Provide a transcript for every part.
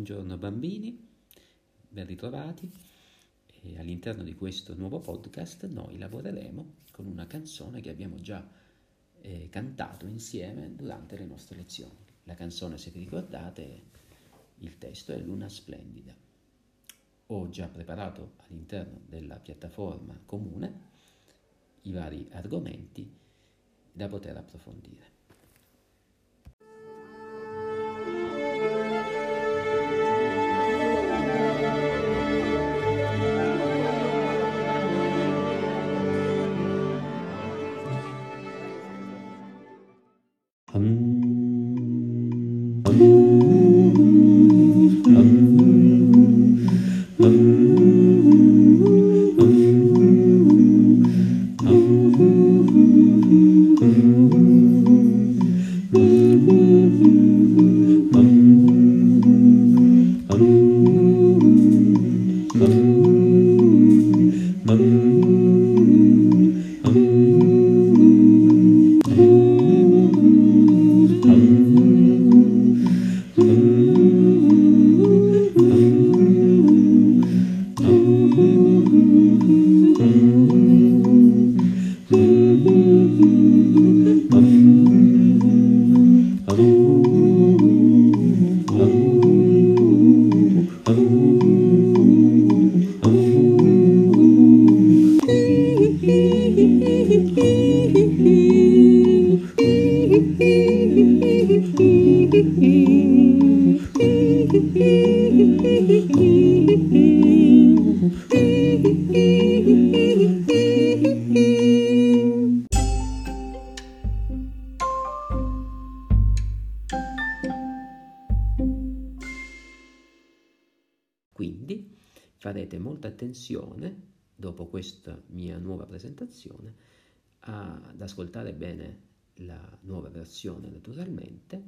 Buongiorno bambini, ben ritrovati. E all'interno di questo nuovo podcast noi lavoreremo con una canzone che abbiamo già eh, cantato insieme durante le nostre lezioni. La canzone, se vi ricordate, il testo è Luna Splendida. Ho già preparato all'interno della piattaforma comune i vari argomenti da poter approfondire. Farete molta attenzione, dopo questa mia nuova presentazione, ad ascoltare bene la nuova versione naturalmente,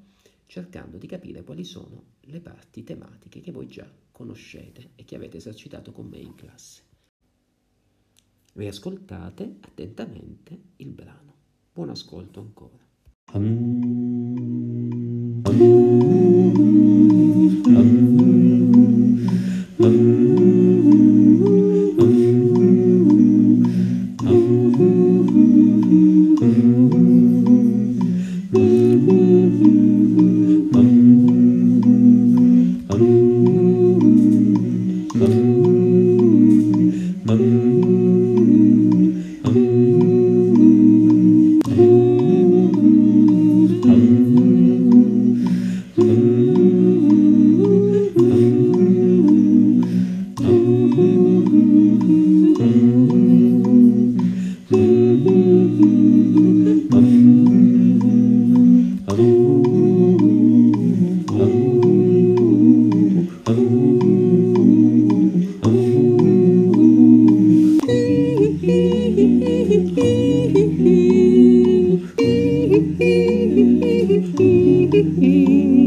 cercando di capire quali sono le parti tematiche che voi già conoscete e che avete esercitato con me in classe. Riascoltate attentamente il brano. Buon ascolto ancora. Mm-hmm.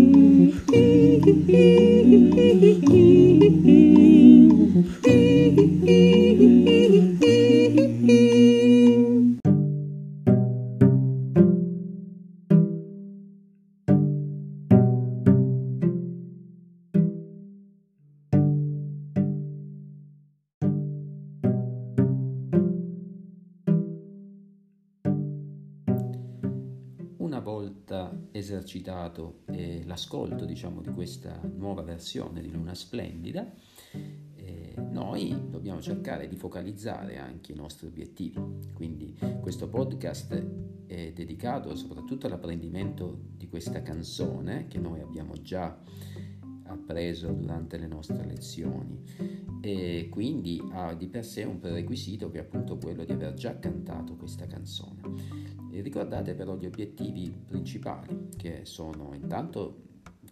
Una volta esercitato eh, l'ascolto diciamo, di questa nuova versione di Luna Splendida, eh, noi dobbiamo cercare di focalizzare anche i nostri obiettivi. Quindi questo podcast è dedicato soprattutto all'apprendimento di questa canzone che noi abbiamo già appreso durante le nostre lezioni e quindi ha di per sé un prerequisito che è appunto quello di aver già cantato questa canzone. E ricordate però gli obiettivi principali che sono intanto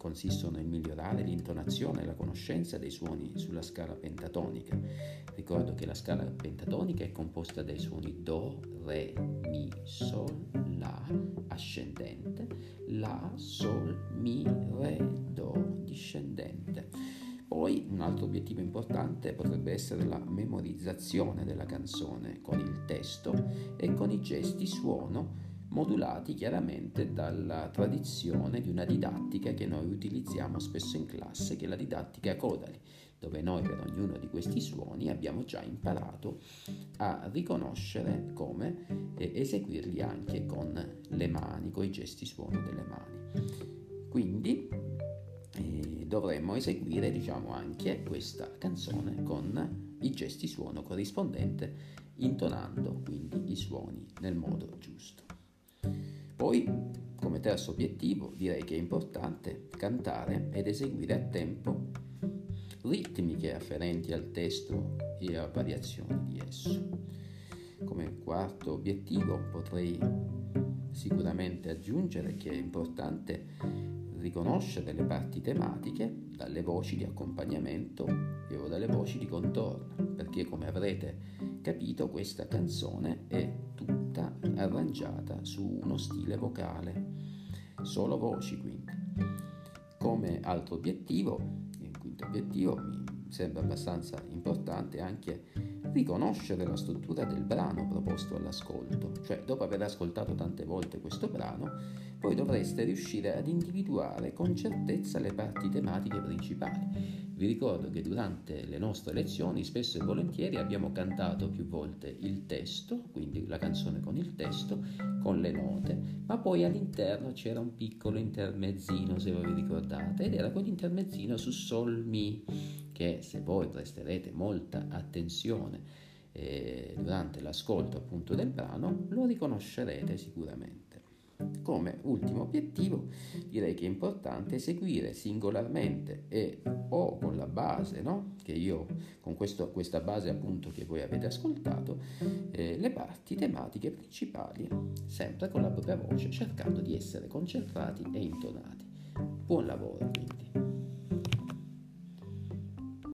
consistono nel migliorare l'intonazione e la conoscenza dei suoni sulla scala pentatonica. Ricordo che la scala pentatonica è composta dai suoni Do, Re, Mi, Sol, La ascendente, La, Sol, Mi, Re, Do discendente. Poi un altro obiettivo importante potrebbe essere la memorizzazione della canzone con il testo e con i gesti suono modulati chiaramente dalla tradizione di una didattica che noi utilizziamo spesso in classe, che è la didattica Codali, dove noi per ognuno di questi suoni abbiamo già imparato a riconoscere come eseguirli anche con le mani, con i gesti suono delle mani. Quindi eh, dovremmo eseguire diciamo anche questa canzone con i gesti suono corrispondente intonando quindi i suoni nel modo giusto. Poi, come terzo obiettivo, direi che è importante cantare ed eseguire a tempo ritmiche afferenti al testo e a variazioni di esso. Come quarto obiettivo potrei sicuramente aggiungere che è importante riconoscere le parti tematiche dalle voci di accompagnamento e o dalle voci di contorno, perché come avrete capito questa canzone è tutta arrangiata su uno stile vocale, solo voci quindi. Come altro obiettivo, il quinto obiettivo mi sembra abbastanza importante anche riconoscere la struttura del brano proposto all'ascolto, cioè dopo aver ascoltato tante volte questo brano, poi dovreste riuscire ad individuare con certezza le parti tematiche principali. Vi ricordo che durante le nostre lezioni spesso e volentieri abbiamo cantato più volte il testo, quindi la canzone con il testo, con le note, ma poi all'interno c'era un piccolo intermezzino, se voi vi ricordate, ed era quell'intermezzino su Sol Mi che se voi presterete molta attenzione eh, durante l'ascolto appunto del brano lo riconoscerete sicuramente. Come ultimo obiettivo direi che è importante eseguire singolarmente e o con la base, no? che io con questo, questa base appunto che voi avete ascoltato, eh, le parti tematiche principali, sempre con la propria voce, cercando di essere concentrati e intonati. Buon lavoro quindi.